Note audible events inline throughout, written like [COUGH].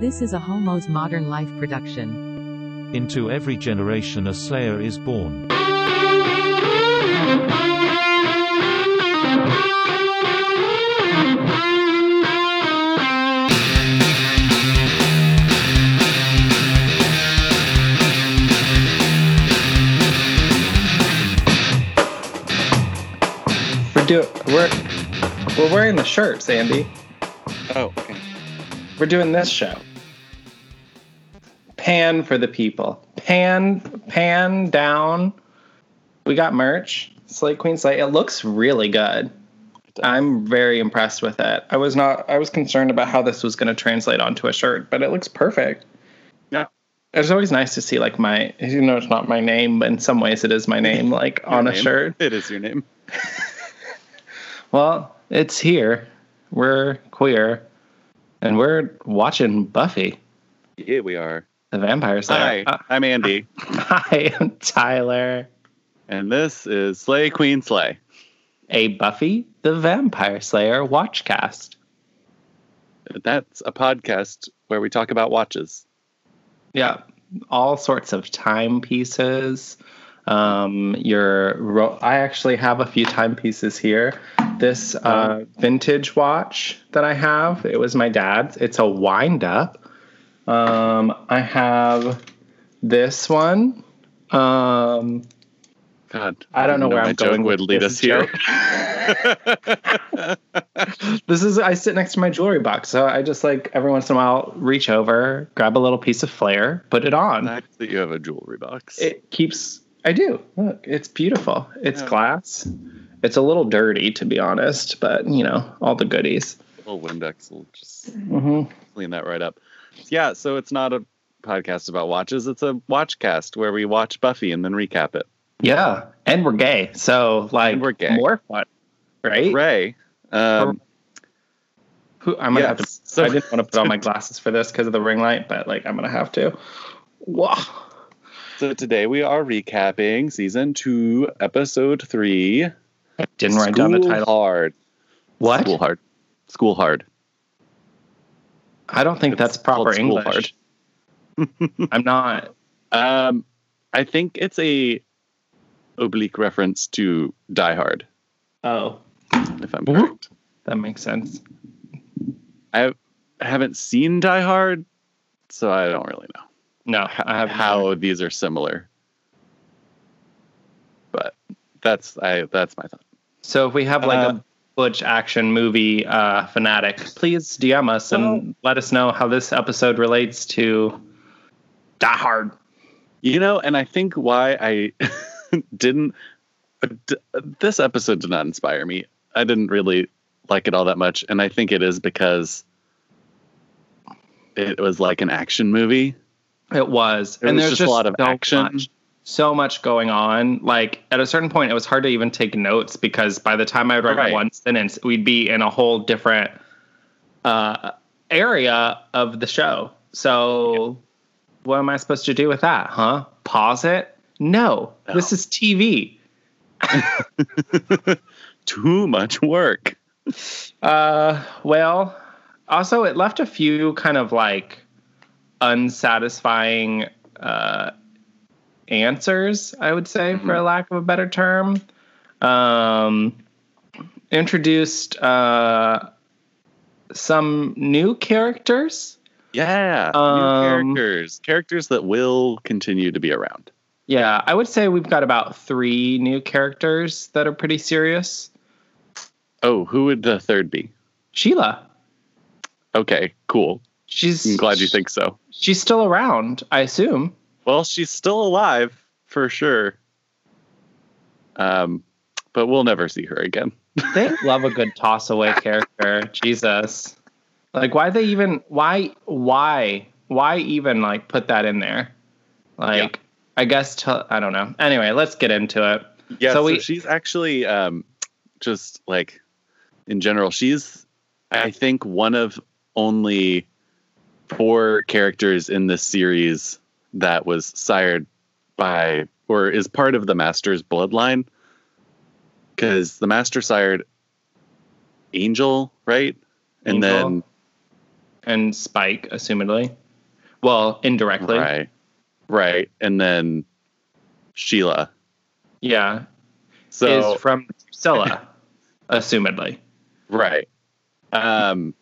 This is a Homo's Modern Life production. Into every generation a Slayer is born. We're doing we're we're wearing the shirts, Andy. Oh, okay. We're doing this show. Pan for the people. Pan pan down. We got merch. Slate Queen Slate. It looks really good. I'm very impressed with it. I was not I was concerned about how this was going to translate onto a shirt, but it looks perfect. Yeah. It's always nice to see like my you know it's not my name, but in some ways it is my name like [LAUGHS] on a shirt. It is your name. [LAUGHS] Well, it's here. We're queer, and we're watching Buffy, Yeah, we are. The Vampire Hi, Slayer. Uh, I'm Andy, [LAUGHS] hi, I'm Tyler. and this is Slay Queen Slay. A Buffy the Vampire Slayer watchcast. That's a podcast where we talk about watches. Yeah, all sorts of timepieces. Um, your ro- I actually have a few timepieces here. This uh, vintage watch that I have, it was my dad's. It's a wind up. Um, I have this one. Um, God, I don't know where I'm going would with lead this us here. [LAUGHS] this is I sit next to my jewelry box, so I just like every once in a while reach over, grab a little piece of flair, put it on. Nice that you have a jewelry box. It keeps. I do. Look, it's beautiful. It's Yeah. glass. It's a little dirty, to be honest, but you know, all the goodies. little Windex will just hmm clean that right up. Yeah, so it's not a podcast about watches. It's a watchcast where we watch Buffy and then recap it. Yeah, and we're gay, so like And we're gay. more fun, right? Ray, um, Who, I'm gonna have to. so I didn't want to put on my glasses for this because of the ring light, but like I'm gonna have to. Wow. so today we are recapping season two, episode three. I Didn't write down the title. Hard. What? School hard. School hard. I don't think It's that's proper School English. [LAUGHS] I'm not. Um, I think it's a oblique reference to Die Hard, Oh, if I'm correct. that makes sense. I haven't seen Die Hard, so I don't really know No, I have how these are similar. But that's I that's my thought. So if we have like Uh, a Butch action movie uh, fanatic, please DM us and let us know how this episode relates to Die Hard. You know, and I think why I [LAUGHS] didn't d- this episode did not inspire me. I didn't really like it all that much, and I think it is because it was like an action movie. It was, There and was there's just a lot of so action. much, so much going on. Like at a certain point, it was hard to even take notes because by the time I would write Right. one sentence, we'd be in a whole different uh, area of the show. So, what am I supposed to do with that? Huh? Pause it? No, No. this is TV. [LAUGHS] Too much work. Uh, well, also it left a few kind of like unsatisfying uh, answers. I would say, for a lack of a better term. Um, introduced uh, some new characters. Yeah, new Um, characters, characters that will continue to be around. Yeah, I would say we've got about three new characters that are pretty serious. Oh, who would the third be? Sheila, Okay, cool. she's I'm glad you think so. she's still around. I assume. Well, she's still alive for sure. Um, but we'll never see her again. [LAUGHS] They love a good toss away character. Jesus. Like why they even why why why even like put that in there? Like I guess to, I don't know. Anyway, let's get into it. Yeah, So so, we- she's actually um, just like in general, she's I think one of only four characters in this series that was sired by or is part of the Master's bloodline. Because the Master sired Angel, right? And Angel. then and Spike, assumedly. Well, indirectly. Right. Right. And then Sheila. Yeah. So is from Drusilla, [LAUGHS] assumedly. Right. Um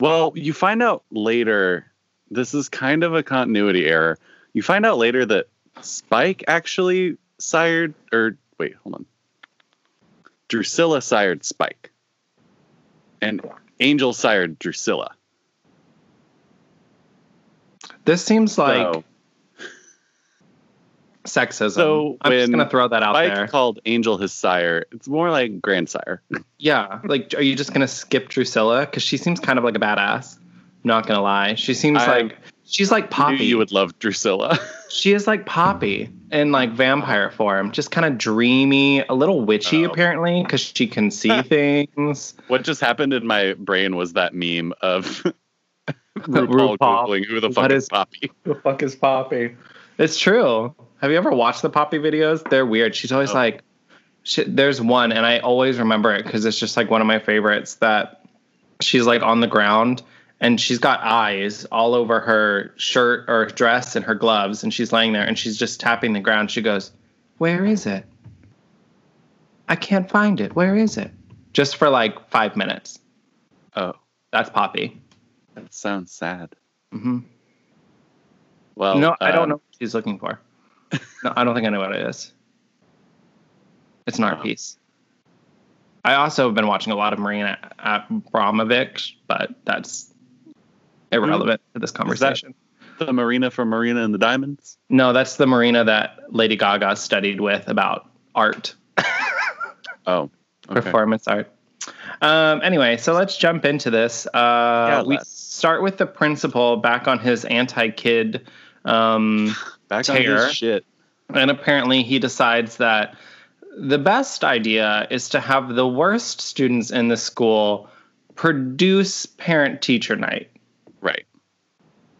well, you find out later this is kind of a continuity error. You find out later that Spike actually sired or wait, hold on. Drusilla sired Spike. And Angel sired Drusilla. This seems like So, sexism. So I'm just gonna throw that out there. Spike there. called Angel his sire. It's more like grandsire. [LAUGHS] Yeah, like, are you just gonna skip Drusilla? Because she seems kind of like a badass. Not gonna lie, she seems I like she's like Poppy. you would love Drusilla. [LAUGHS] She is like Poppy in like vampire form, just kind of dreamy, a little witchy Oh. apparently, because she can see [LAUGHS] things. what just happened in my brain was that meme of [LAUGHS] RuPaul, RuPaul. googling who the fuck What is is- Poppy. The fuck is Poppy? It's true. Have you ever watched the Poppy videos? They're weird. She's always No. like, shit, there's one, and I always remember it because it's just like one of my favorites that she's like on the ground and she's got eyes all over her shirt or dress and her gloves, and she's laying there and she's just tapping the ground. She goes, Where is it? I can't find it. Where is it? Just for like five minutes. Oh, That's Poppy. that sounds sad. mm-hmm Well, no, I don't um, know what she's looking for. No, I don't think I know what it is. It's an art Oh. piece. I also have been watching a lot of Marina Abramovic, but that's irrelevant to this conversation. The Marina from Marina and the Diamonds. no, that's the Marina that Lady Gaga studied with about art, [LAUGHS] Oh, okay. performance art. Um, anyway, so let's jump into this. Uh, we let's. start with the principal back on his anti-kid um, [SIGHS] Back on his shit. And apparently, he decides that the best idea is to have the worst students in the school produce parent teacher night. Right.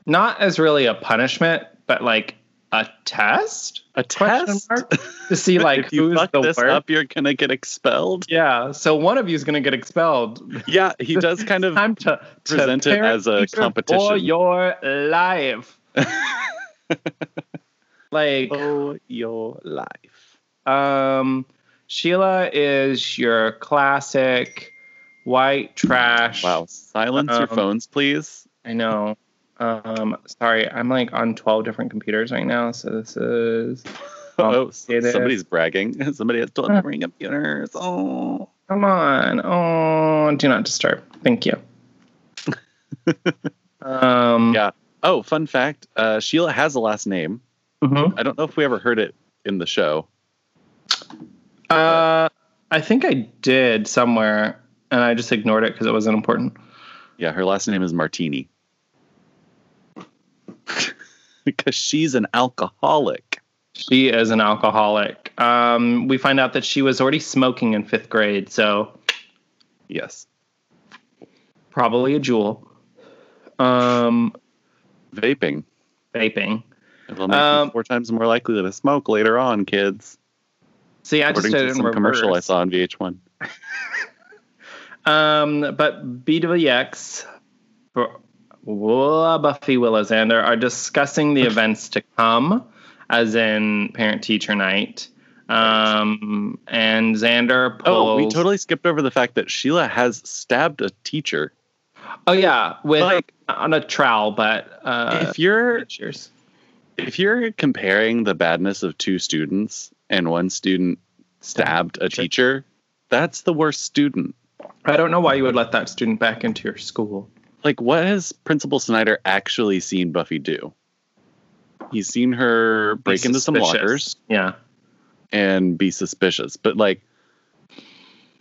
Not as really a punishment, but like a test A test. mark? [LAUGHS] to see like if you who's fuck the this worst. up, you're gonna get expelled. Yeah, so one of you is going to get expelled. Yeah, he does [LAUGHS] kind of Time to to present it as a teacher for competition. your life. [LAUGHS] like oh your life. Um, Sheila is your classic white trash. Wow. Silence your Um, phones, please. I know. Um, sorry, I'm like on 12 different computers right now. So this is. [LAUGHS] Oh, s- it is. somebody's bragging. [LAUGHS] Somebody has told me computers. Oh. Come on. Oh, do not disturb. Thank you. [LAUGHS] um, Yeah. Oh, fun fact. Uh, Sheila has a last name. mhm. I don't know if we ever heard it in the show. Uh, I think I did somewhere, and I just ignored it because it wasn't important. Yeah, her last name is Martini. [LAUGHS] because she's an alcoholic. She is an alcoholic. Um, we find out that she was already smoking in fifth grade, so Yes. probably a jewel. Um, Vaping. vaping. It'll make Um, four times more likely to smoke later on, kids. See, I just According did to some commercial I saw on VH1. [LAUGHS] Um, but BWX, for- Whoa, Buffy Willow Xander are discussing the events to come, as in parent teacher night. Um, and Xander pulls. Oh, we totally skipped over the fact that Sheila has stabbed a teacher. Oh yeah, with Like- on a trowel, but uh, if you're pictures. if you're comparing the badness of two students and one student stabbed a teacher, that's the worst student. I don't know why you would let that student back into your school. Like, what has Principal Snyder actually seen Buffy do? He's seen her break into some lockers Yeah. and be suspicious, but like,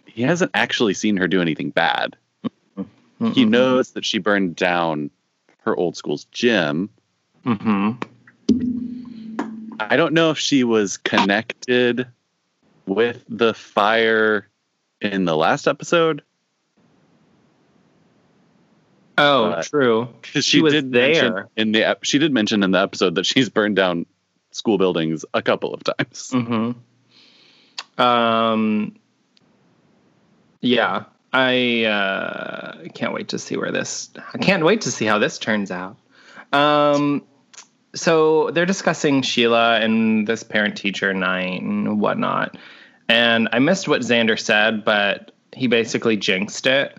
he hasn't actually seen her do anything bad. He Mm-hmm. knows that she burned down her old school's gym. Mm-hmm. I don't know if she was connected with the fire in the last episode Oh, Uh, true. because She she, was did mention there. in the she did mention in the episode that she's burned down school buildings a couple of times. hmm Um. Yeah. I uh, can't wait to see where this. I can't wait to see how this turns out. Um, so they're discussing Sheila and this parent teacher night and whatnot. And I missed what Xander said, but he basically jinxed it.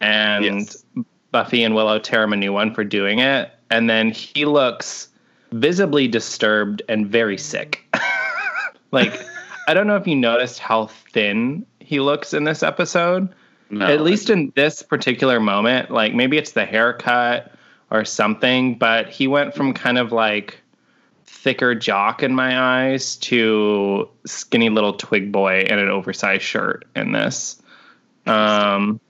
And Yes. Buffy and Willow tear him a new one for doing it. And then he looks visibly disturbed and very sick. [LAUGHS] like, [LAUGHS] I don't know if you noticed how thin he looks in this episode. No, At least in this particular moment, like maybe it's the haircut or something, but he went from kind of like thicker jock in my eyes to skinny little twig boy in an oversized shirt in this. Um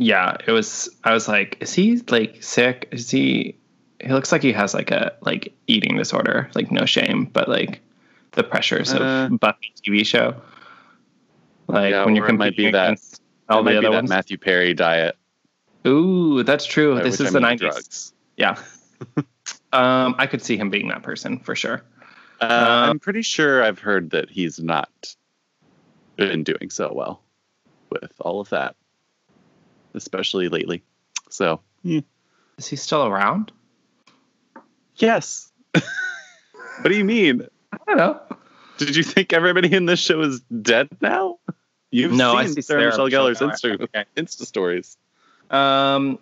yeah, it was I was like, is he like sick? Is he he looks like he has like a like eating disorder, like no shame, but like the pressures Uh, of Buffy TV show. Like Yeah, when you're it might be competing that- against all the other that ones. Matthew Perry diet. Ooh, that's true. by this is I the nineties. Yeah. [LAUGHS] um, I could see him being that person for sure. Uh, Uh, I'm pretty sure I've heard that he's not been doing so well with all of that, especially lately. So, Is he still around? yes. [LAUGHS] what do you mean? I don't know. Did you think everybody in this show is dead now? You've No, I seen see Sarah Sarah Michelle Gellar's Insta, Okay. Insta stories. Um,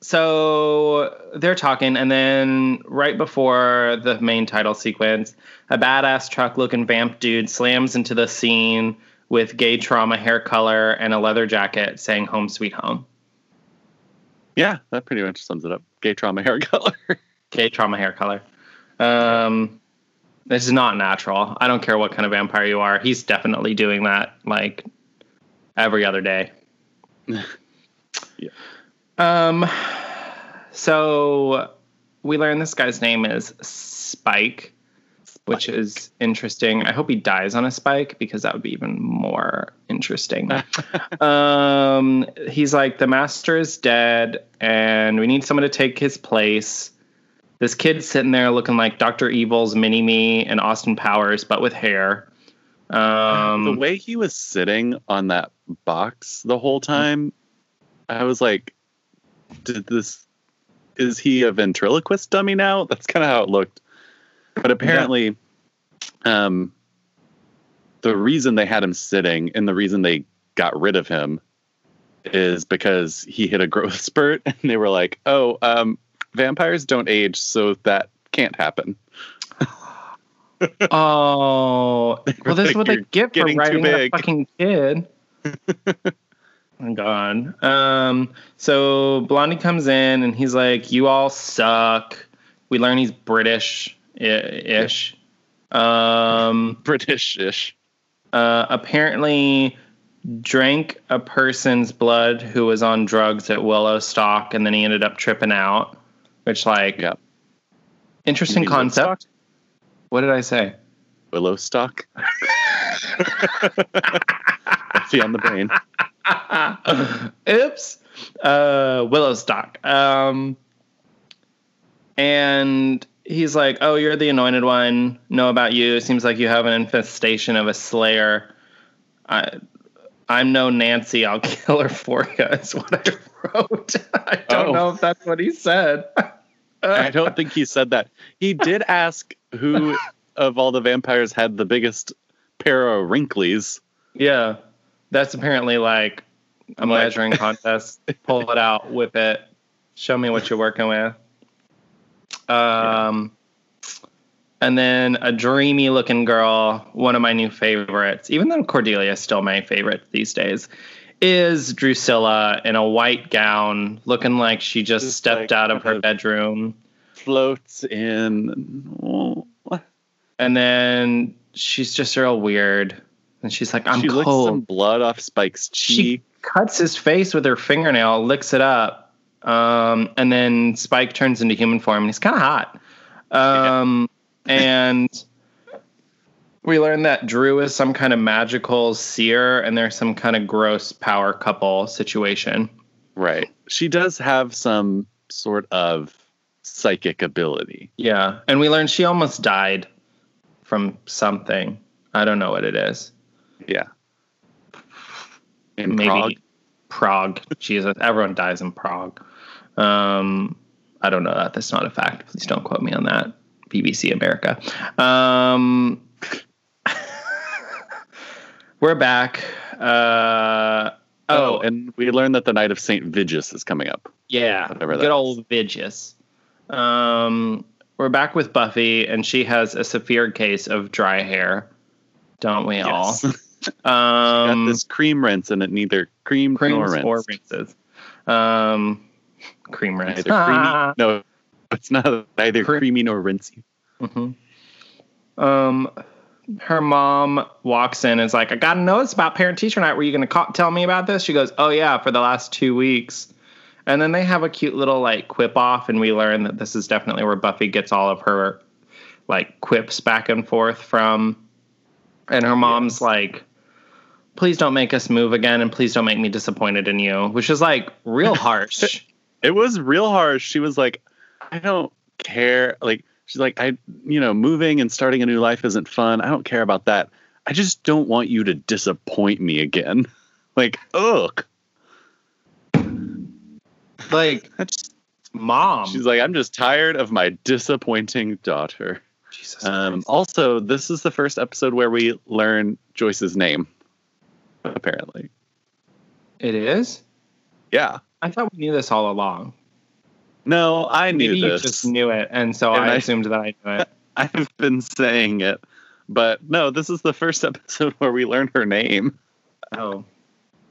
so they're talking, and then right before the main title sequence, a badass truck looking vamp dude slams into the scene with gay trauma hair color and a leather jacket saying home sweet home. Yeah, that pretty much sums it up. Gay trauma hair [LAUGHS] color. Gay trauma hair color. Um, this is not natural. I don't care what kind of vampire you are. He's definitely doing that like every other day. [LAUGHS] Yeah. Um. So we learn this guy's name is Spike, which is interesting. I hope he dies on a spike because that would be even more interesting. [LAUGHS] um, he's like the master is dead, and we need someone to take his place. This kid's sitting there looking like Doctor Evil's mini me and Austin Powers, but with hair. Um, the way he was sitting on that box the whole time, I was like, did this is he a ventriloquist dummy now? That's kind of how it looked. But apparently, um, the reason they had him sitting and the reason they got rid of him is because he hit a growth [LAUGHS] spurt and they were like, oh, um, vampires don't age, so that can't happen. [LAUGHS] Oh, well, this is like, what they "You're get for getting writing that big." fucking kid. [LAUGHS] oh God. Um. So Blondie comes in and he's like, "You all suck." We learn he's British ish. Um. [LAUGHS] British-ish. Uh. Apparently, drank a person's blood who was on drugs at Willowstock, and then he ended up tripping out. Which, like, Yeah. interesting concept. What did I say? Willow stock. [LAUGHS] Effie on the brain. [LAUGHS] Oops. Uh, Willowstock. Um, and he's like, "Oh, you're the anointed one. Know about you. Seems like you have an infestation of a slayer. I, I'm no Nancy. I'll [LAUGHS] kill her for you." Is what I wrote. [LAUGHS] I don't Oh. know if that's what he said. I don't think he said that. He did ask who of all the vampires had the biggest pair of wrinklies. Yeah, that's apparently like a measuring contest. [LAUGHS] Pull it out, whip it, show me what you're working with. Um, and then a dreamy looking girl, one of my new favorites, even though Cordelia is still my favorite these days, is Drusilla in a white gown, looking like she just, Just stepped like out of her of- bedroom. Floats in. Oh, And then she's just real weird. And she's like, I'm she licks cold. some blood off Spike's cheek. she cuts his face with her fingernail, licks it up, um, and then Spike turns into human form, and he's kind of hot. Um, [LAUGHS] and we learn that Drew is some kind of magical seer, and there's some kind of gross power couple situation. Right. She does have some sort of psychic ability. Yeah, and we learn she almost died from something. I don't know what it is. Yeah. In Maybe. Prague. Prague. Jesus, everyone dies in Prague. Um, I don't know that. That's not a fact. Please don't quote me on that. BBC America. Um, [LAUGHS] we're back. Uh, Oh, oh, and we learned that the night of Saint Vigeous is coming up. yeah, whatever good old Vigeous. Um, we're back with Buffy, and she has a severe case of dry hair, don't we Yes. all? [LAUGHS] Um, Got this cream rinse and it neither cream nor rinse. or rinses. Um, cream rinse. Creamy. No, it's not either Cre- creamy nor rinsey. Mhm. Um, her mom walks in and is like, I got a notice about parent teacher night. Were you going to ca- tell me about this? She goes, Oh, yeah, for the last two weeks. And then they have a cute little like quip off, and we learn that this is definitely where Buffy gets all of her like quips back and forth from. And her mom's Yes. like, Please don't make us move again, and please don't make me disappointed in you, which is like real [LAUGHS] harsh. It was real harsh. She was like, I don't care. Like, she's like, I, you know, moving and starting a new life isn't fun. I don't care about that. I just don't want you to disappoint me again. [LAUGHS] Like, ugh. like, [LAUGHS] That's, mom. she's like, I'm just tired of my disappointing daughter. Jesus Um, also, this is the first episode where we learn Joyce's name. Apparently, it is? yeah. I thought we knew this all along. No, I knew Maybe this. you just knew it, and so And I, I- assumed that I knew it. [LAUGHS] I've been saying it, but no, this is the first [LAUGHS] episode where we learn her name. Oh,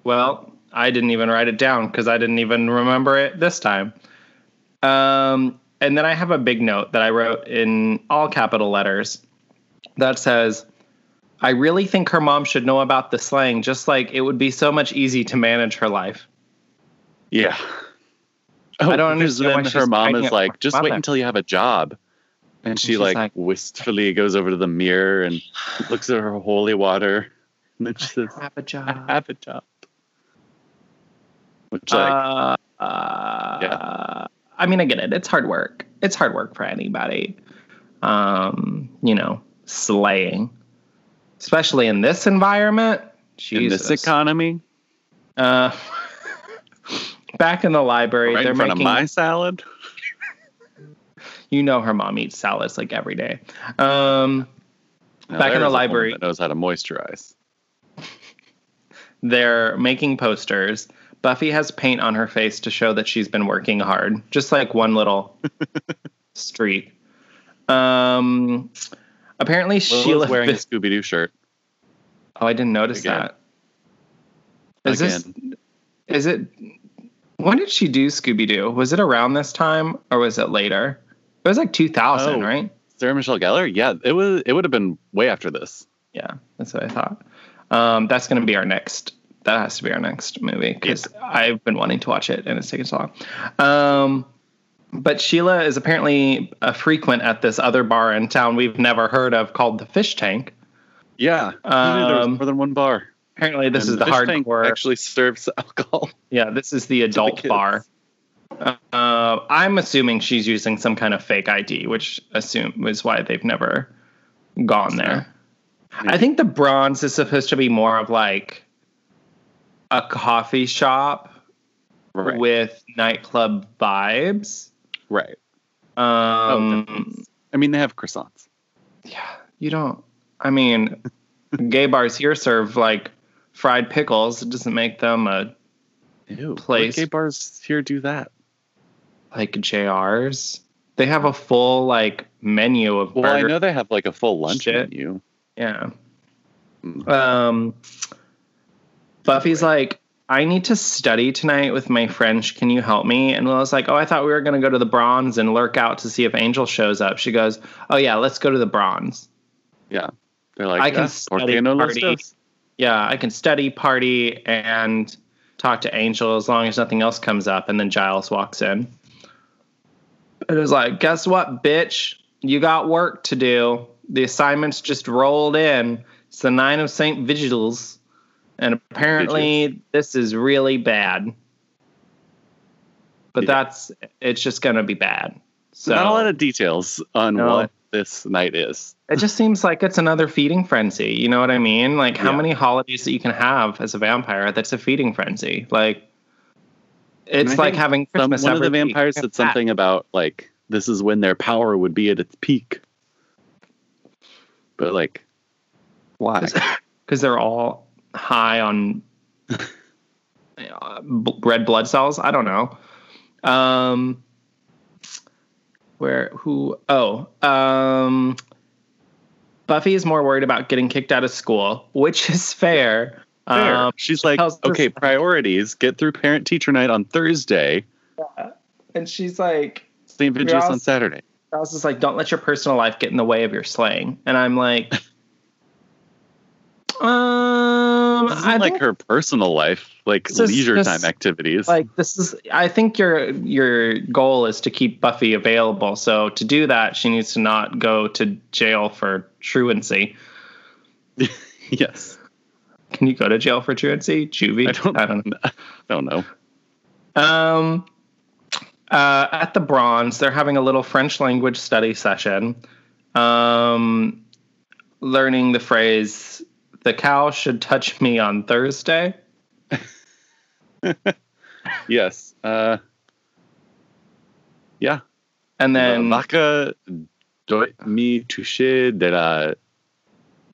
well, I didn't even write it down because I didn't even remember it this time. Um, and then I have a big note that I wrote in all capital letters that says, "I really think her mom should know about the slang, just like it would be so much easy to manage her life." Yeah. Oh, I don't understand why her mom is like, just wait until you have a job. And she she's like, like- wistfully goes over to the mirror and [SIGHS] looks at her holy water. And then she says, Have a I job. have a job. Which like uh, uh, I mean, I get it. It's hard work. It's hard work for anybody. Um, you know, slaying, especially in this environment. in this economy, uh, back in the library, right they're in front making. of my salad. [LAUGHS] you know, her mom eats salads like every day. Um, Now, Back in the there's a woman library. that knows how to moisturize. [LAUGHS] they're making posters. Buffy has paint on her face to show that she's been working hard, just like one little [LAUGHS] streak. Um, apparently Lila's Sheila. wearing a Scooby Doo shirt. oh, I didn't notice Again. that. Is this? Is it? When did she do Scooby Doo? Was it around this time or was it later? It was like 2000, Oh. right? Sarah Michelle Gellar? Yeah, it was. It would have been way after this. Yeah, that's what I thought. Um, that's going to be our next. That has to be our next movie because I've been wanting to watch it and it's taken so long. Um, but Sheila is apparently a frequent at this other bar in town we've never heard of called the Fish Tank. Yeah, who knew there was Um, more than one bar. Apparently, this And is the Tank hardcore. Actually, serves [LAUGHS] alcohol. yeah, this is the [LAUGHS] to the adult bar. Uh, I'm assuming she's using some kind of fake ID, which assume is why they've never gone there. I think the bronze is supposed to be more of like a coffee shop Right. with nightclub vibes. right. Um, definitely. I mean, they have croissants. yeah, you don't. I mean, [LAUGHS] gay bars here serve like fried pickles. It doesn't make them a Ew. what Place. Gay bars here do that. like JRs. They have a full like menu of Well, I know they have like a full lunch Shit. menu. Yeah. Mm. Um, Buffy's like, I need to study tonight with my French. Can you help me? And Lila's like, Oh, I thought we were going to go to the Bronze and lurk out to see if Angel shows up. She goes, Oh, yeah, let's go to the Bronze. Yeah, they're like, I can "Ah, ¿por study party." Dos?" Yeah, I can study, party, and talk to Angel as long as nothing else comes up. And then Giles walks in. And is like, Guess what, bitch? You got work to do. The assignments just rolled in. It's the Nine of St. Vigils. And apparently, this is really bad. But Yeah. that's, it's just going to be bad. So Not a lot of details on No. what this night is. it just seems like it's another feeding frenzy. You know what I mean? Like, how Yeah. many holidays that you can have as a vampire that's a feeding frenzy? Like, It's like think having Some, Christmas one of the every week. vampires said something about like this is when their power would be at its peak. But like, why? because they're all high on [LAUGHS] uh, b- red blood cells. I don't know. Um, where who? Oh, um, Buffy is more worried about getting kicked out of school, which is fair. Fair. Um, She's like, okay, priorities. Get through parent teacher night on Thursday. and she's like, St. Vigilus all- on Saturday. I was just like, don't let your personal life get in the way of your slaying. And I'm like, um, [LAUGHS] This isn't I like her personal life, like This is leisure time activities. like this is i think your your goal is to keep buffy available so to do that she needs to not go to jail for truancy [LAUGHS] yes. can you go to jail for truancy juvie I don't, i don't know [LAUGHS] I don't know. um uh, at the bronze they're having a little french language study session um learning the phrase the cow should touch me on thursday [LAUGHS] Yes. Uh, yeah. and La then vaca doit me toucher de la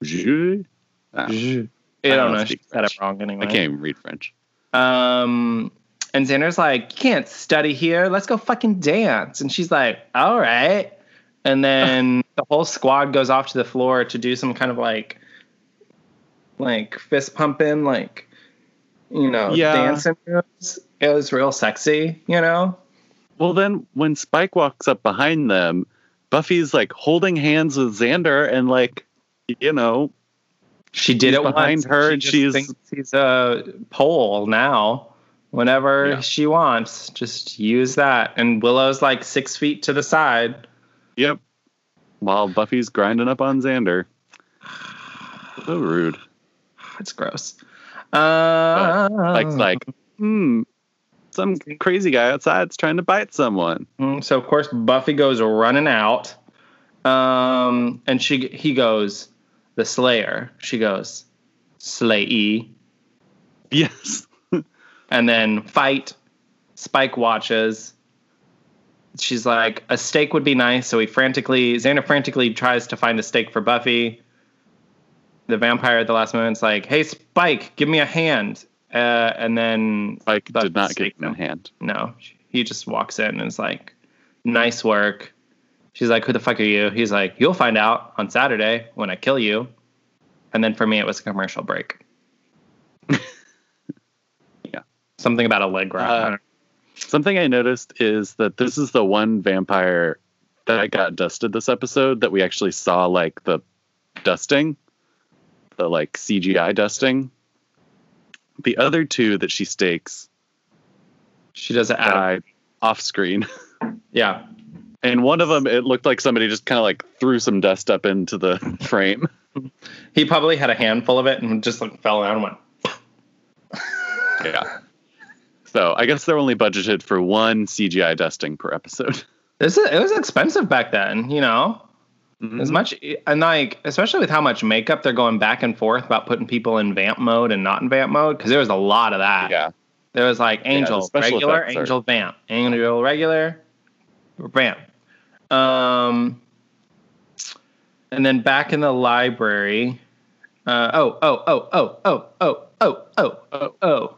jus. Ah, i don't don't know she said it wrong anyway I can't even read French. Um, and Xander's like, you can't study here. Let's go fucking dance. And she's like, all right. And then [LAUGHS] the whole squad goes off to the floor to do some kind of like, like fist pumping, like, you know, Yeah. dancing moves. It was real sexy, you know? Well, then when Spike walks up behind them, Buffy's like holding hands with Xander and like, you know, She did it behind once. her She and she's- thinks he's a pole now. Whenever Yeah. she wants, just use that. And Willow's like six feet to the side. yep. While Buffy's grinding up on Xander. [SIGHS] So rude. It's gross. Uh, Spike's like, hmm, some crazy guy outside's trying to bite someone. Mm, so of course Buffy goes running out, um, and she he goes the Slayer. She goes Slay E, Yes. [LAUGHS] and then fight. Spike watches. She's like, a steak would be nice. So he frantically, Xander frantically tries to find a steak for Buffy. The vampire at the last moment's like, hey, Spike, give me a hand. Uh, and then Spike Buffy did not give him a hand. No, he just walks in and is like, nice work. She's like, who the fuck are you? He's like, you'll find out on Saturday when I kill you. And then for me, it was a commercial break. [LAUGHS] Yeah. Something about a leg wrap. Uh, Something I noticed is that this is the one vampire that I got dusted this episode that we actually saw like the dusting, the like CGI dusting. The other two that she stakes she does it out. off screen. [LAUGHS] Yeah. And one of them, it looked like somebody just kind of like threw some dust up into the [LAUGHS] frame. He probably had a handful of it and just like fell down and went, [LAUGHS] Yeah. So I guess they're only budgeted for one CGI dusting per episode. this is, it was expensive back then, you know? Mm-hmm. As much and like especially with how much makeup they're going back and forth about putting people in vamp mode and not in vamp mode because there was a lot of that. Yeah. There was like angel, special regular, effects are- vamp, angel, regular, vamp. Um, and then back in the library. Uh, oh, oh, oh, oh, oh, oh, oh, oh, oh, oh.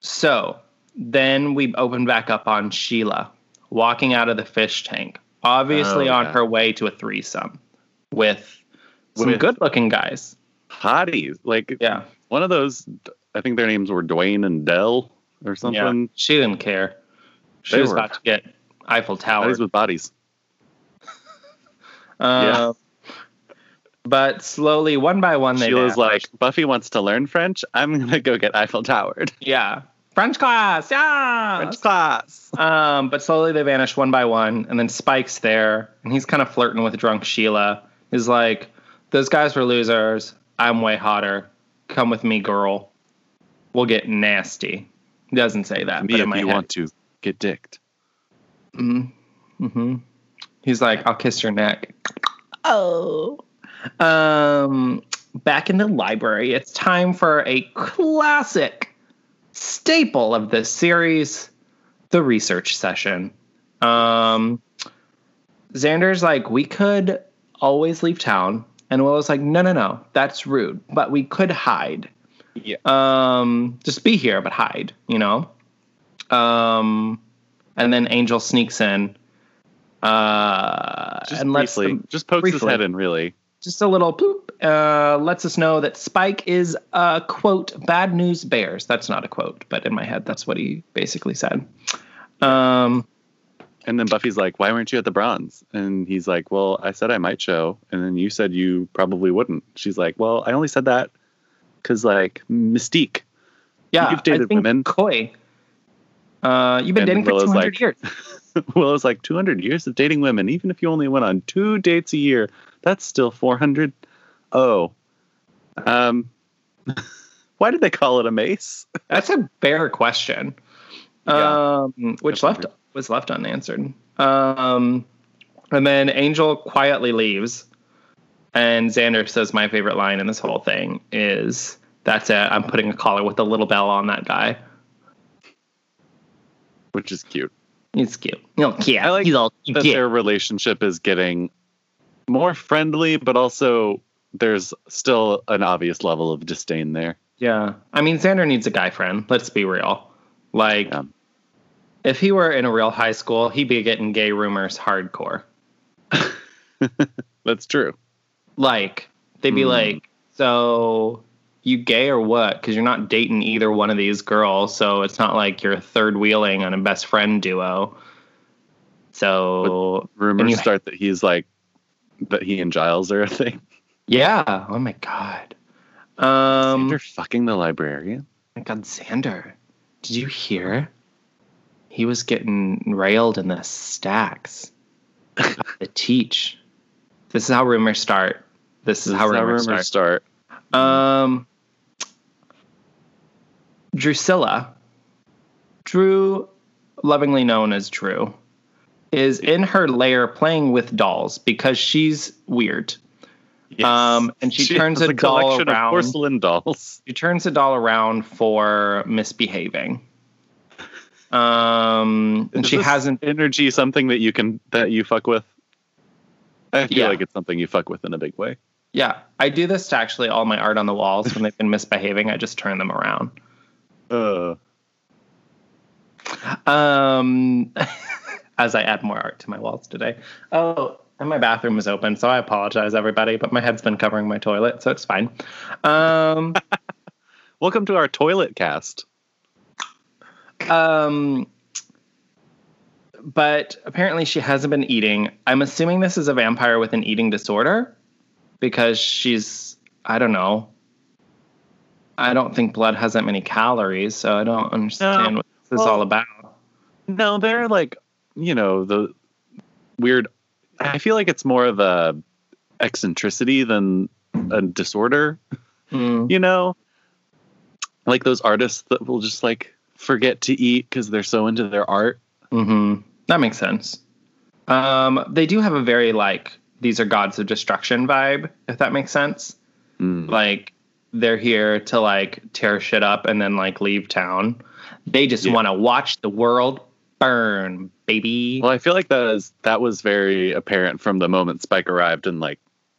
So then we open back up on Sheila walking out of the fish tank, obviously Oh, on yeah. her way to a threesome with some With- good-looking guys. Hotties. Like Yeah, one of those, I think their names were Dwayne and Dell or something. yeah. She didn't care. She They was were- about to get Eiffel Tower. Hotties with bodies. [LAUGHS] Uh, But slowly, one by one, they Sheila's vanished. like, Buffy wants to learn French. I'm going to go get Eiffel Towered. yeah, French class, yeah. French class. Um, but slowly they vanish one by one, and then Spike's there, and he's kind of flirting with drunk Sheila. He's like, "Those guys were losers. I'm way hotter. Come with me, girl. We'll get nasty." He doesn't say that, Me but if you head, want to get dicked. hmm He's like, I'll kiss your neck. Oh. Um, back in the library, it's time for a classic staple of this series, the research session. Um, Xander's like, we could always leave town. And Willow's like, no, no, no, that's rude. But we could hide. Yeah. Um, just be here, but hide, you know? Um, and then Angel sneaks in. Uh, Just and lets briefly, them, just pokes his head in. Really, just a little poop uh, lets us know that Spike is uh, quote bad news bears. That's not a quote, but in my head, that's what he basically said. Um, and then Buffy's like, "Why weren't you at the bronze?" And he's like, "Well, I said I might show, and then you said you probably wouldn't." She's like, "Well, I only said that because like mystique." yeah, You've dated I think women. Coy. Uh, you've been And dating for 200 like- years. [LAUGHS] well, it's like 200 years of dating women. Even if you only went on two dates a year, that's still 400. Oh, um, [LAUGHS] why did they call it a mace? [LAUGHS] That's a fair question. Yeah. Um, which left was left unanswered. Um, and then Angel quietly leaves, and Xander says, "My favorite line in this whole thing is that's it. I'm putting a collar with a little bell on that guy. Which is cute. He's cute. No, yeah, I like he's all That cute. their relationship is getting more friendly, but also there's still an obvious level of disdain there. Yeah, I mean Xander needs a guy friend. Let's be real. Like, Yeah. if he were in a real high school, he'd be getting gay rumors hardcore. [LAUGHS] That's true. like they'd be Hmm. like so you gay or what because you're not dating either one of these girls so it's not like you're third wheeling on a best friend duo so Rumors you- start that he's like that he and Giles are a thing. yeah. Oh my god. Um They're fucking the librarian. my god xander. Did you hear? He was getting railed in the stacks. [LAUGHS] The teach. This is how rumors start. This is This how is rumors, start. start. Um, Drusilla, Drew, lovingly known as Drew, is in her lair playing with dolls because she's weird. Yes. Um, and she turns has a doll collection around. of porcelain dolls. [LAUGHS] She turns a doll around for misbehaving. Um, and Is she hasn't. energy something that you can that you fuck with. I feel Yeah. like it's something you fuck with in a big way. Yeah, I do this to actually all my art on the walls when they've been misbehaving. I just turn them around. Uh, Um, [LAUGHS] as I add more art to my walls today. Oh, and my bathroom is open, so I apologize, everybody. But my head's been covering my toilet, so it's fine. Um, [LAUGHS] welcome to our toilet cast. um, but apparently she hasn't been eating. I'm assuming this is a vampire with an eating disorder because she's. I don't know. I don't think blood has that many calories, so I don't understand No. what this is all about. No, they're like, you know, the weird. I feel like it's more of a eccentricity than a disorder. Hmm. You know, like those artists that will just like forget to eat because they're so into their art. hmm That makes sense. Um, they do have a very like these are gods of destruction vibe, if that makes sense. Mm. Like they're here to like tear shit up and then like leave town. They just Yeah. want to watch the world burn, baby. Well, I feel like that is that was very apparent from the moment Spike arrived and like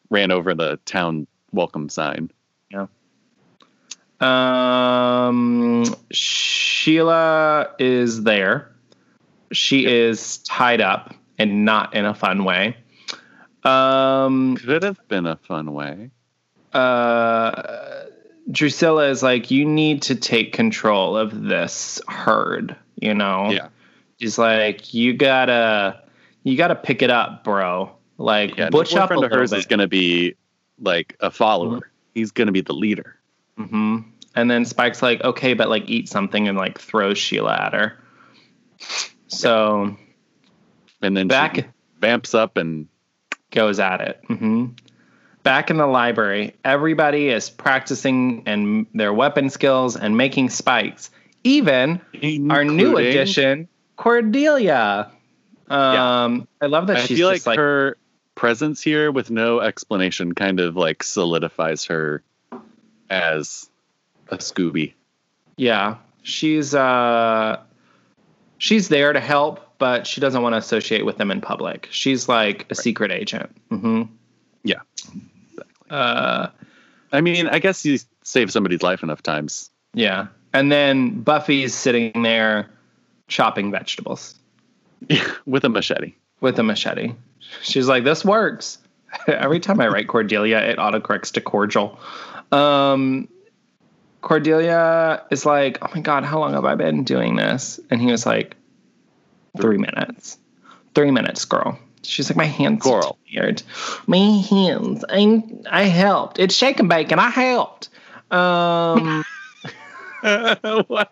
ran over the town welcome sign. Yeah. Um, Sheila is there. She is tied up and not in a fun way. Um, Could have been a fun way. uh, Drusilla is like, you need to take control of this herd. You know, Yeah. She's like, you gotta, you gotta pick it up, bro. Like, Yeah, butch up a little hers bit. is to be like a follower. He's going to be the leader. hmm And then Spike's like, okay, but like eat something and like throws Sheila at her. So And then Back- she vamps up and goes at it. hmm Back in the library, everybody is practicing and their weapon skills and making spikes. Even our new addition, Cordelia. Um, I love that I she's feel just like, like, her presence here with no explanation kind of like solidifies her as a Scooby. yeah. she's uh she's there to help, but she doesn't want to associate with them in public. She's like a secret agent. hmm Yeah. Uh, I mean, I guess you save somebody's life enough times. yeah. And then Buffy's sitting there chopping vegetables with a machete. with a machete. She's like, "This works." [LAUGHS] Every time I write Cordelia, it autocorrects to cordial. Um, Cordelia is like, "Oh my god, how long have I been doing this?" And he was like, three minutes. Three minutes, girl." She's like, "My hands are Girl. tired. My hands. I I helped. It's shake and bake, and I helped." Um. [LAUGHS] what?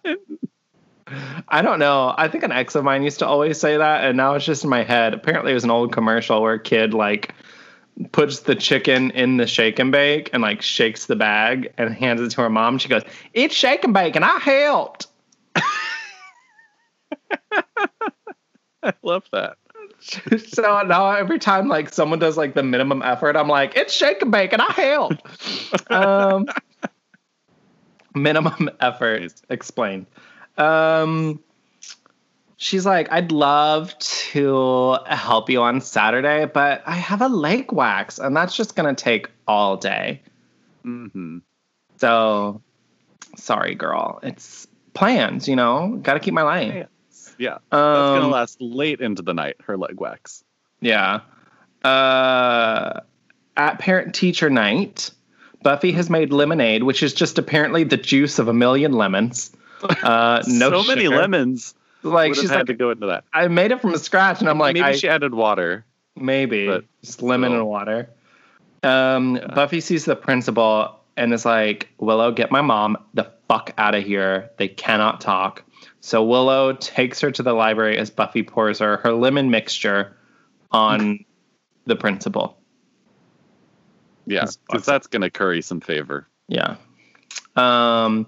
I don't know. I think an ex of mine used to always say that, and now it's just in my head. Apparently, it was an old commercial where a kid like puts the chicken in the shake and bake and like shakes the bag and hands it to her mom. She goes, "It's shake and bake, and I helped." [LAUGHS] I love that. [LAUGHS] so now every time like someone does like the minimum effort, I'm like, "It's shake and bake, and I helped." [LAUGHS] um, minimum effort explained. Um, she's like, I'd love to help you on Saturday, but I have a leg wax, and that's just gonna take all day. hmm So, sorry, girl. It's plans, you know. Got to keep my life. Yeah. That's gonna Um, last late into the night. Her leg wax. Yeah. Uh, at parent teacher night, Buffy has made lemonade, which is just apparently the juice of a million lemons. [LAUGHS] Uh, no so many sugar. lemons. Like she's had like, to go into that. I made it from scratch, and I'm like, maybe I, she added water. maybe but just lemon and water. Um, Buffy sees the principal and is like, Willow, get my mom the fuck out of here. They cannot talk. So Willow takes her to the library as Buffy pours her her lemon mixture on [LAUGHS] the principal. Yeah, That's because that's gonna curry some favor. Yeah. Um,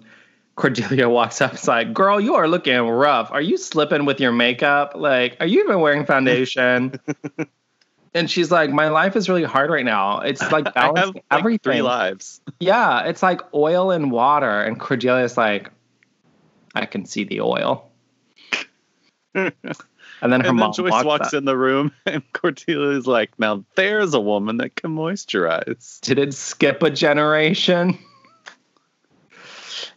Cordelia walks up. It's like, girl, you are looking rough. Are you slipping with your makeup? Like, are you even wearing foundation? [LAUGHS] and she's like, my life is really hard right now. It's like [LAUGHS] balancing like, everything. three lives. Yeah, it's like oil and water. And Cordelia's like, I can see the oil. and then her and mom then Joyce walks, walks in the room, [LAUGHS] and Cordelia's like, "Now there's a woman that can moisturize." Did it skip a generation?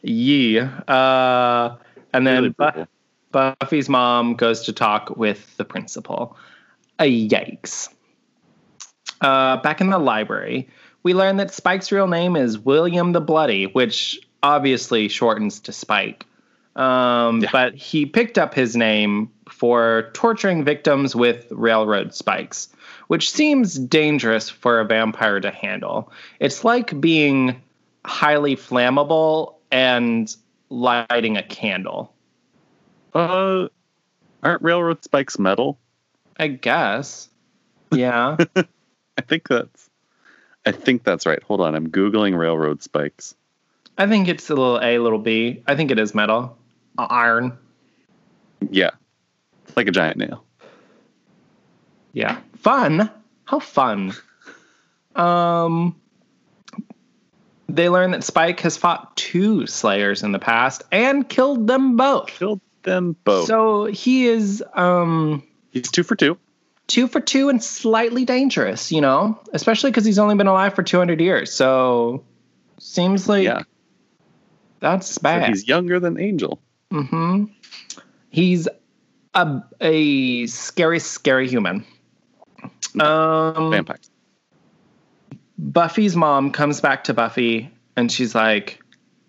Yeah. Uh, and then Really Bu- Buffy's mom goes to talk with the principal. Uh, yikes. Uh, back in the library, we learn that Spike's real name is William the Bloody, which obviously shortens to Spike. Um, Yeah. But he picked up his name for torturing victims with railroad spikes, which seems dangerous for a vampire to handle. It's like being highly flammable and lighting a candle. Uh, aren't railroad spikes metal? I guess. Yeah. [LAUGHS] I think that's. I think that's right. Hold on, I'm googling railroad spikes. I think it's a little A, little B. I think it is metal. Iron. Yeah, it's like a giant nail. Yeah. Fun. How fun. [LAUGHS] Um they learn that Spike has fought two Slayers in the past and killed them both. Killed them both. So he is um He's two for two. two for two and slightly dangerous, you know, especially because he's only been alive for 200 years. So seems like Yeah. that's So bad. he's younger than Angel. hmm He's a a scary, scary human. Um, Vampires. Buffy's mom comes back to Buffy and she's like,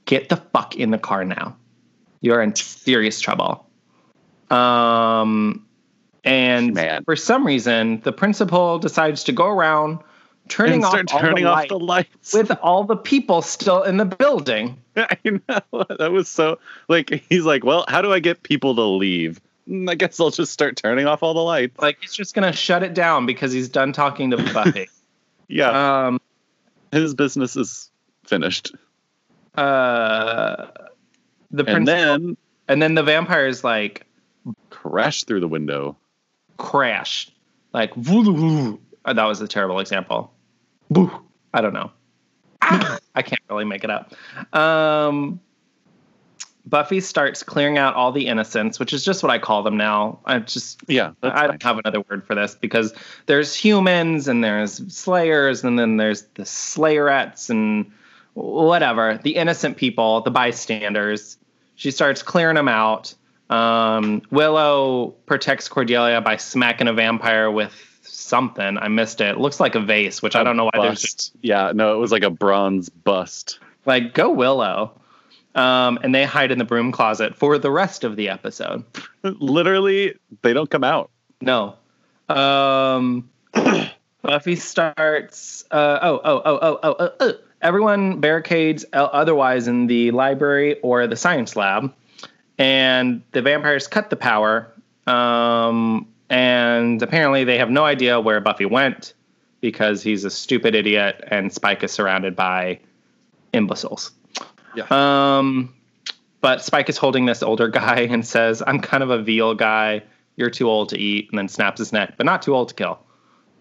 "Get the fuck in the car now. You're in serious trouble." Um, and Man. for some reason, the principal decides to go around turning off all turning the off lights the lights. with all the people still in the building. [LAUGHS] I know that was so like he's like, well, how do I get people to leave? Mm, I guess I'll just start turning off all the lights. Like he's just gonna shut it down because he's done talking to Buffy. [LAUGHS] yeah, um, his business is finished. uh, the And principal, then and then the vampires like crash through the window. crash, like. Uh, that was a terrible example. Boo. I don't know. [LAUGHS] I can't really make it up. Um, Buffy starts clearing out all the innocents, which is just what I call them now. I just Yeah, I don't have another word for this because there's humans and there's slayers and then there's the slayerettes and whatever the innocent people, the bystanders. She starts clearing them out. Um, Willow protects Cordelia by smacking a vampire with something. I missed it. it looks like a vase, which I don't know why there's bust. Yeah, no, it was like a bronze bust. like go Willow. Um, and they hide in the broom closet for the rest of the episode. Literally, they don't come out. No. Um, [CLEARS THROAT] Buffy starts. Uh, oh, oh, oh, oh, oh, oh, oh. Everyone barricades otherwise in the library or the science lab. And the vampires cut the power. Um, and apparently they have no idea where Buffy went because he's a stupid idiot and Spike is surrounded by imbeciles. Yeah. Um, but Spike is holding this older [LAUGHS] guy and says, I'm kind of a veal guy. You're too old to eat. And then snaps his neck, but not too old to kill.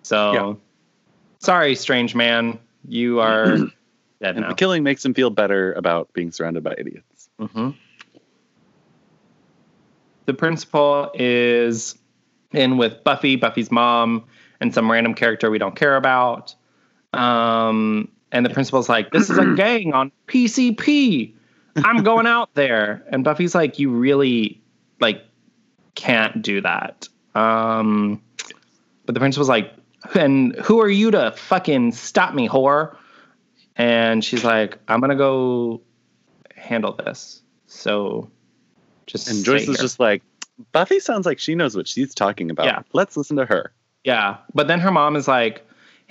So, Yeah. sorry, strange man. You are [CLEARS THROAT] dead And now. the killing makes him feel better about being surrounded by idiots. hmm The principal is in with Buffy, Buffy's mom, and some random character we don't care about. Um, and the principal's like, "This is a [CLEARS THROAT] gang on PCP. I'm going out there." And Buffy's like, "You really like can't do that." Um, but the principal's like, "And who are you to fucking stop me, whore?" And she's like, "I'm gonna go handle this." So just And Joyce is just like, Buffy sounds like she knows what she's talking about. Yeah. Let's listen to her. Yeah. But then her mom is like, "Hey,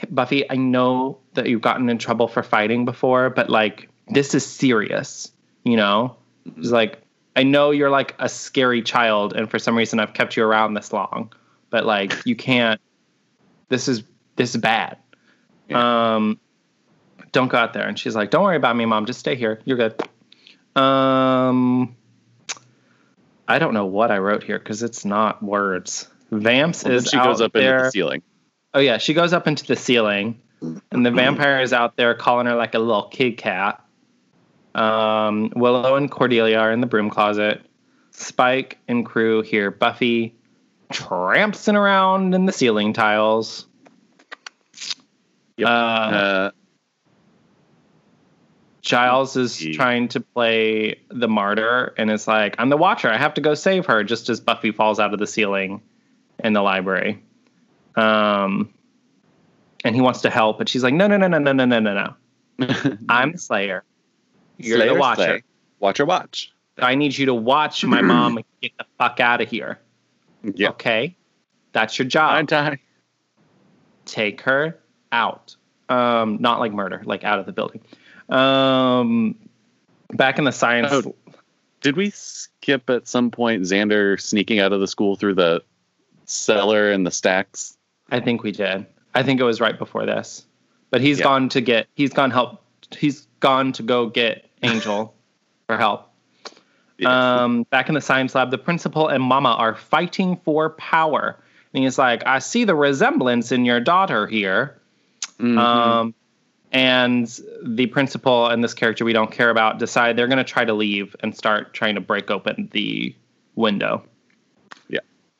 Buffy, I know that you've gotten in trouble for fighting before, but like, this is serious, you know? She's like, I know you're like a scary child, and for some reason I've kept you around this long, but like, you can't, this is, this is bad. Um, don't go out there. And she's like, don't worry about me, mom. Just stay here. You're good. Um, I don't know what I wrote here because it's not words. Vamps Well, is she goes up into there. the ceiling. Oh yeah, she goes up into the ceiling, and the vampire is out there calling her like a little kid cat. Um, Willow and Cordelia are in the broom closet. Spike and crew hear Buffy trampsing around in the ceiling tiles. Yep. Uh, Uh, Giles is trying to play the martyr and is like, I'm the watcher. I have to go save her just as Buffy falls out of the ceiling in the library. Um, and he wants to help, but she's like, no, no, no, no, no, no, no, no, no. [LAUGHS] I'm the Slayer. You're Slayer, the watcher. slay. Watcher, watch. I need you to watch my [CLEARS THROAT] mom get the fuck out of here. Yeah. Okay. That's your job. I die. take her out. Um, not like murder, like out of the building. Um, back in the science. Oh. Did we skip at some point Xander sneaking out of the school through the cellar and the stacks? I think we did. I think it was right before this. But he's Yeah. gone to get. He's gone help. He's gone to go get Angel [LAUGHS] for help. Yes. Um, back in the science lab, the principal and Mama are fighting for power. And he's like, "I see the resemblance in your daughter here." Mhm. Um, and the principal and this character we don't care about decide they're going to try to leave and start trying to break open the window.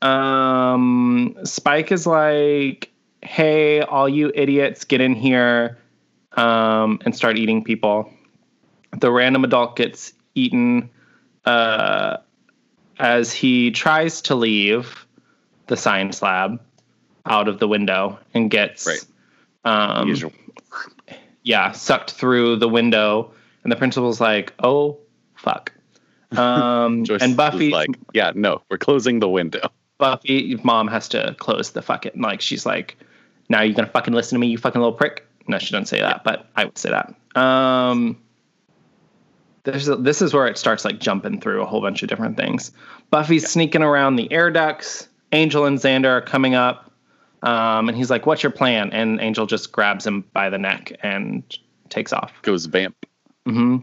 Um, Spike is like, "Hey, all you idiots, get in here um, and start eating people." The random adult gets eaten uh, as he tries to leave the science lab out of the window and gets Right. um, Usual. yeah, sucked through the window, and the principal's like, "Oh, fuck." [LAUGHS] Um, and Buffy, like, yeah, no, we're closing the window. Buffy, mom has to close the fucking like. She's like, "Now you're gonna fucking listen to me, you fucking little prick." No, she doesn't say that, but I would say that. Um, there's a, this is where it starts like jumping through a whole bunch of different things. Buffy's sneaking around the air ducts. Angel and Xander are coming up, um, and he's like, "What's your plan?" And Angel just grabs him by the neck and takes off. Goes vamp. hmm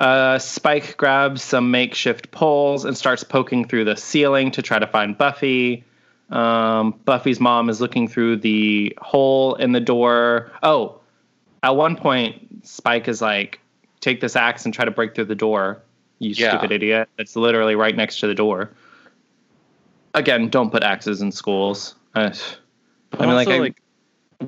Uh, Spike grabs some makeshift poles and starts poking through the ceiling to try to find Buffy. Um, Buffy's mom is looking through the hole in the door. Oh, at one point, Spike is like, take this axe and try to break through the door. You Yeah. stupid idiot. It's literally right next to the door. Again, don't put axes in schools. Uh, I mean, like, I- like,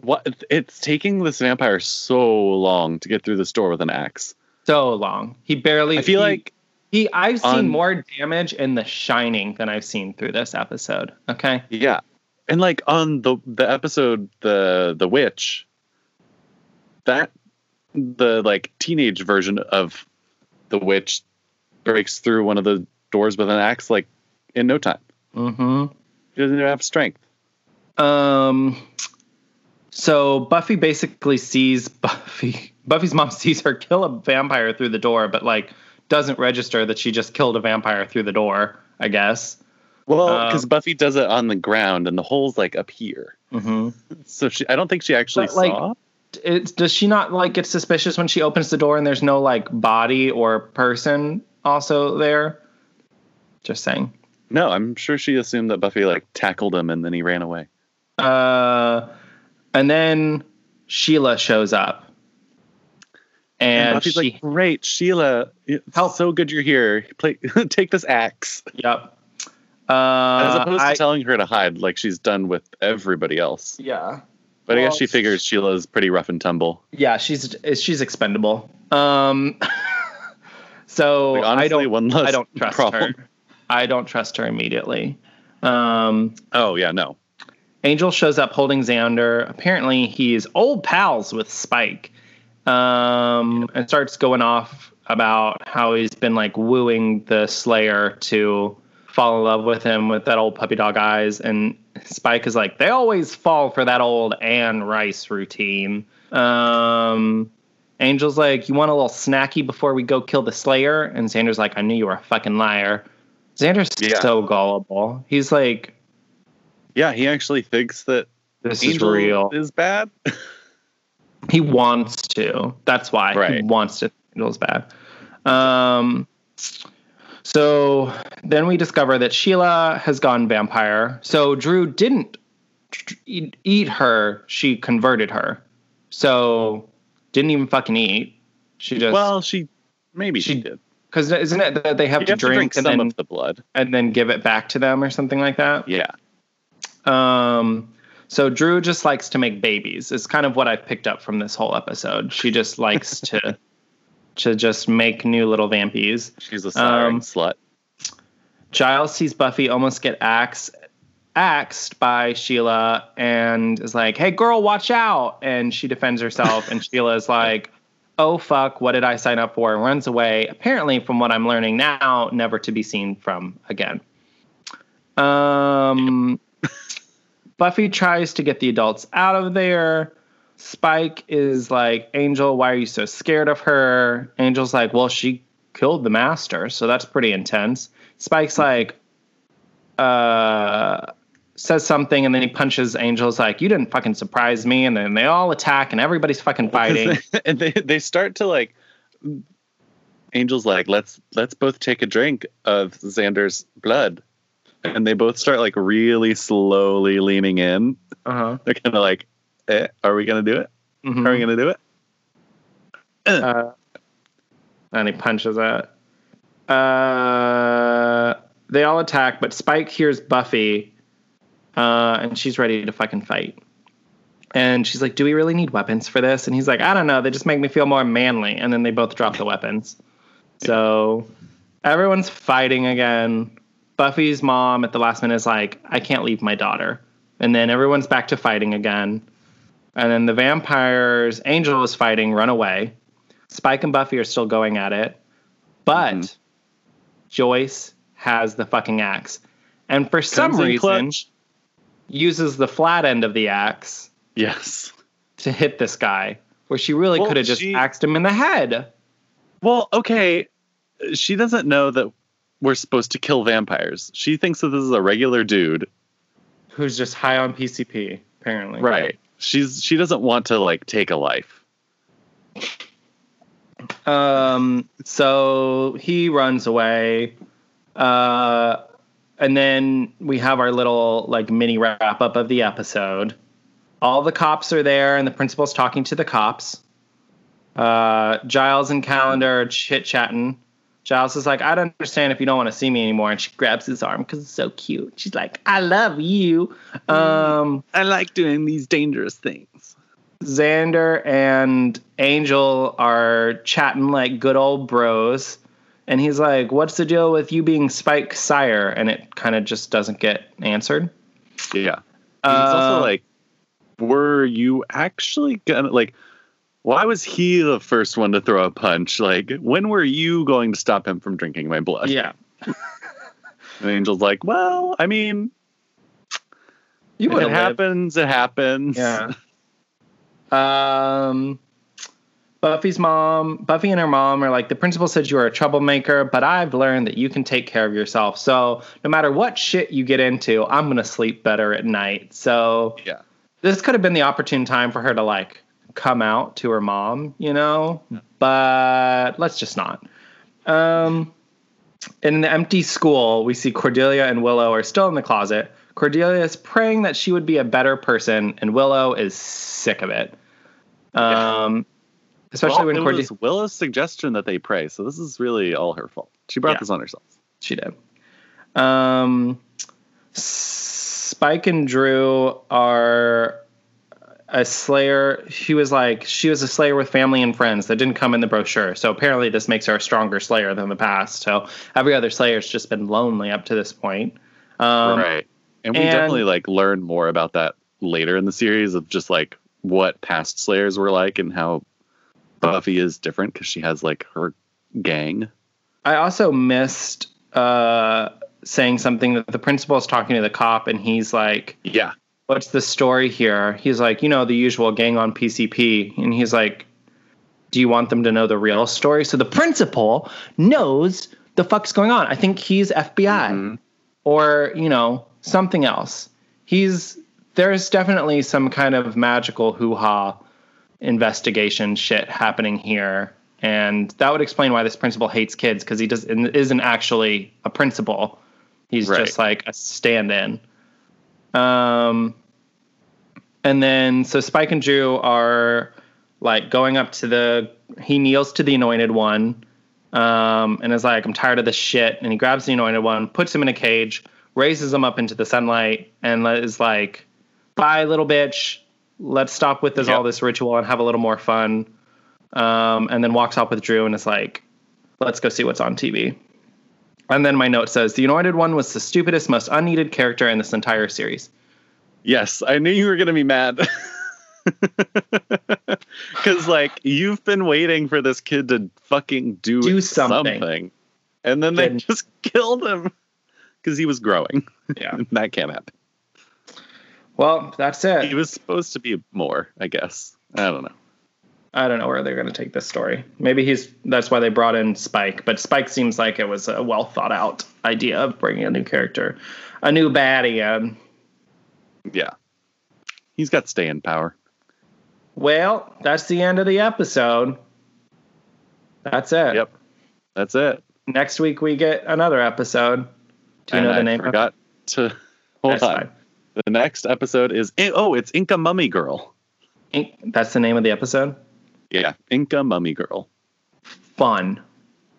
what? It's taking this vampire so long to get through this door with an axe. So long. He barely. I feel he- like he. I've seen on- more damage in The Shining than I've seen through this episode. Okay. Yeah. And like on the the episode the the witch that the like teenage version of the witch breaks through one of the doors with an axe like in no time. Mm-hmm. She doesn't even have strength. Um. So Buffy basically sees [LAUGHS] Buffy. Buffy's mom [LAUGHS] sees her kill a vampire through the door, but like doesn't register that she just killed a vampire through the door. I guess. Well, Um, because Buffy does it on the ground and the hole's like up here. Mm-hmm. [LAUGHS] So she I don't think she actually But, like. It, does she not like get suspicious when she opens the door and there's no like body or person also there? Just saying. No, I'm sure she assumed that Buffy like tackled him and then he ran away. Uh, and then Sheila shows up, And, and, Buffy's she like, "Great, Sheila, it's Help. so good you're here. Play, [LAUGHS] take this axe." yep. As Uh, opposed I- to telling her to hide like she's done with everybody else. yeah. But I guess she figures Sheila's pretty rough and tumble. Yeah, she's she's expendable. Um, [LAUGHS] so Like, honestly, I don't one less I don't trust problem. her. I don't trust her immediately. Um, Oh yeah, no. Angel shows up holding Xander. Apparently, he's old pals with Spike, um, and starts going off about how he's been like wooing the Slayer to fall in love with him with that old puppy dog eyes. And Spike is like, they always fall for that old Anne Rice routine. Um, Angel's like, you want a little snacky before we go kill the Slayer? And Xander's like, I knew you were a fucking liar. Xander's Yeah. so gullible. He's like, Yeah, he actually thinks that this Angel is real. is bad. [LAUGHS] He wants to. That's why he wants to. Angel's bad. Um, so then we discover that Sheila has gone vampire. So Drew didn't eat, her; she converted her. So didn't even fucking eat. She just well, she maybe she, She- did. because isn't it that they have You to have to drink, drink and some then of the blood. and then give it back to them or something like that? Yeah. Um, so Drew just likes to make babies. It's kind of what I've picked up from this whole episode. She just likes to [LAUGHS] to just make new little vampies. She's a Um, slut. Giles sees Buffy almost get axed axed by Sheila and is like, "Hey girl, watch out." And she defends herself and [LAUGHS] Sheila is like, "Oh fuck, what did I sign up for?" and runs away. Apparently from what I'm learning now, never to be seen from again. Um Buffy tries to get the adults out of there. Spike is like, Angel, why are you so scared of her? Angel's like, well, she killed the master, so that's pretty intense. Spike's like, uh, says something, and then he punches Angel's like, you didn't fucking surprise me. And then they all attack, and everybody's fucking [LAUGHS] fighting. and they they start to like Angel's like, let's let's both take a drink of Xander's blood. And they both start like really slowly leaning in. uh-huh. They're kind of like, eh, are we gonna do it? Mhm. Are we gonna do it? Uh, and he punches it. Uh, they all attack, but Spike hears Buffy, uh, and she's ready to fucking fight. And she's like, "Do we really need weapons for this?" And he's like, "I don't know. They just make me feel more manly." And then they both drop the weapons. So everyone's fighting again. Buffy's mom at the last minute is like, "I can't leave my daughter." And then everyone's back to fighting again. And then the vampires, Angel is fighting, run away. Spike and Buffy are still going at it. But Mhm. Joyce has the fucking axe. And for some reason, clutch. uses the flat end of the axe Yes. to hit this guy, where she really Well, could have just she- axed him in the head. Well, okay. She doesn't know that we're supposed to kill vampires. She thinks that this is a regular dude. Who's just high on PCP, apparently. Right. She's she doesn't want to like take a life. Um, so he runs away. Uh, and then we have our little like mini wrap up of the episode. All the cops are there, and the principal's talking to the cops. Uh, Giles and Calendar are chit chatting. Giles is like, I don't understand if you don't want to see me anymore. And she grabs his arm because it's so cute. She's like, I love you. Um, I like doing these dangerous things. Xander and Angel are chatting like good old bros. And he's like, What's the deal with you being Spike Sire? And it kind of just doesn't get answered. Yeah. And it's Uh, also like, were you actually gonna like? Why was he the first one to throw a punch? Like, when were you going to stop him from drinking my blood? Yeah. [LAUGHS] And Angel's like, well, I mean, You would it happens, it happens. Yeah. [LAUGHS] Um, Buffy's mom, Buffy and her mom are like, the principal said you are a troublemaker, but I've learned that you can take care of yourself. So no matter what shit you get into, I'm going to sleep better at night. So Yeah. this could have been the opportune time for her to like come out to her mom, you know, but let's just not. Um, in the empty school, we see Cordelia and Willow are still in the closet. Cordelia is praying that she would be a better person, and Willow is sick of it. Um, especially Well, when it Cordelia was Willow's suggestion that they pray, so this is really all her fault. She brought Yeah. this on herself. she did. Um, Spike and Drew are a Slayer. She was like she was a Slayer with family and friends that didn't come in the brochure. So apparently this makes her a stronger Slayer than the past. So every other Slayer's just been lonely up to this point. Um, right. And we and- definitely like learn more about that later in the series of just like what past Slayers were like and how Buffy is different because she has like her gang. I also missed uh, saying something that the principal is talking to the cop, and he's like, Yeah. "What's the story here?" He's like, "You know, the usual gang on PCP," and he's like, "Do you want them to know the real story?" So the principal knows the fuck's going on. I think he's FBI Mhm. or you know something else. He's there's definitely some kind of magical hoo ha investigation shit happening here, and that would explain why this principal hates kids because he does isn't actually a principal. He's Right. just like a stand-in. Um, and then so Spike and Drew are like going up to the. He kneels to the anointed one, um, and is like, "I'm tired of this shit." And he grabs the anointed one, puts him in a cage, raises him up into the sunlight, and is like, "Bye, little bitch. Let's stop with this Yep. all this ritual and have a little more fun." Um, and then walks off with Drew and is like, "Let's go see what's on TV." And then my note says, "The anointed one was the stupidest, most unneeded character in this entire series." Yes, I knew you were gonna be mad. [LAUGHS] Cause like you've been waiting for this kid to fucking do, Do something. something. And then they Didn't. [LAUGHS] just killed him. Cause he was growing. Yeah. [LAUGHS] that can't happen. Well, that's it. He was supposed to be more, I guess. I don't know. I don't know where they're going to take this story. Maybe he's that's why they brought in Spike, but Spike seems like it was a well thought out idea of bringing a new character, a new baddie in. Yeah. He's got staying power. Well, that's the end of the episode. That's it. Yep. That's it. Next week we get another episode. Do you and know the I name? it? forgot to [LAUGHS] hold That's on. fine. The next episode is oh, it's Inca Mummy Girl. Inc- That's the name of the episode. Yeah, Inca Mummy Girl. Fun.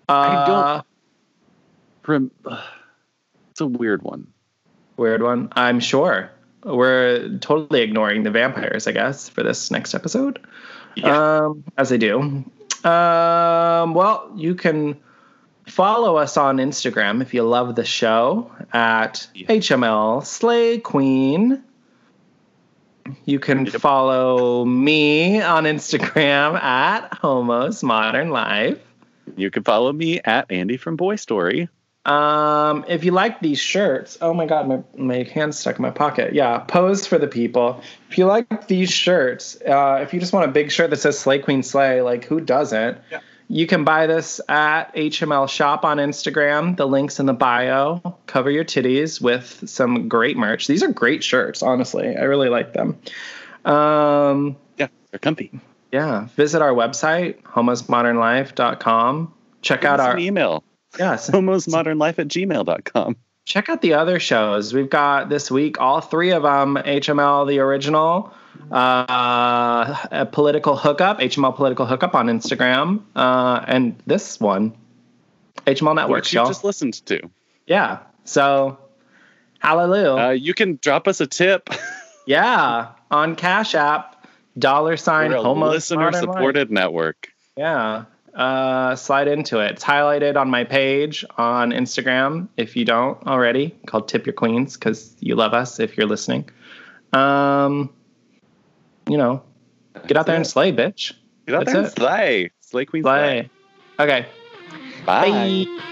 Uh, I don't- Prim- [SIGHS] it's a weird one. Weird one. I'm sure. We're totally ignoring the vampires, I guess, for this next episode. Yeah. Um, as I do. Um, well, you can follow us on Instagram if you love the show at Yeah. HML Slay Queen. You can follow me on Instagram at Homos Modern Life. You can follow me at Andy from Boy Story. Um, if you like these shirts, oh my god, my my hand's stuck in my pocket. Yeah, pose for the people. If you like these shirts, uh, if you just want a big shirt that says Slay Queen Slay, like who doesn't? Yeah. You can buy this at HML Shop on Instagram. The link's in the bio. Cover your titties with some great merch. These are great shirts, honestly. I really like them. Um, Yeah, they're comfy. yeah, visit our website, homosmodernlife.com. Check Give out us our an email. yes, homosmodernlife at gmail.com. check out the other shows. We've got this week all three of them HML, the original, uh, a political hookup, HML political hookup on Instagram, uh, and this one. HML Network. which you y'all. just listened to. yeah. So, hallelujah. Uh, you can drop us a tip. [LAUGHS] yeah. On Cash App, dollar sign We're a homo listener supported network. Yeah. Uh, slide into it. It's highlighted on my page on Instagram if you don't already, called Tip Your Queens because you love us if you're listening. Um, you know, get out there and slay, bitch. Get out That's there and it. slay. Slay Queen Slay. Okay. Bye. Bye.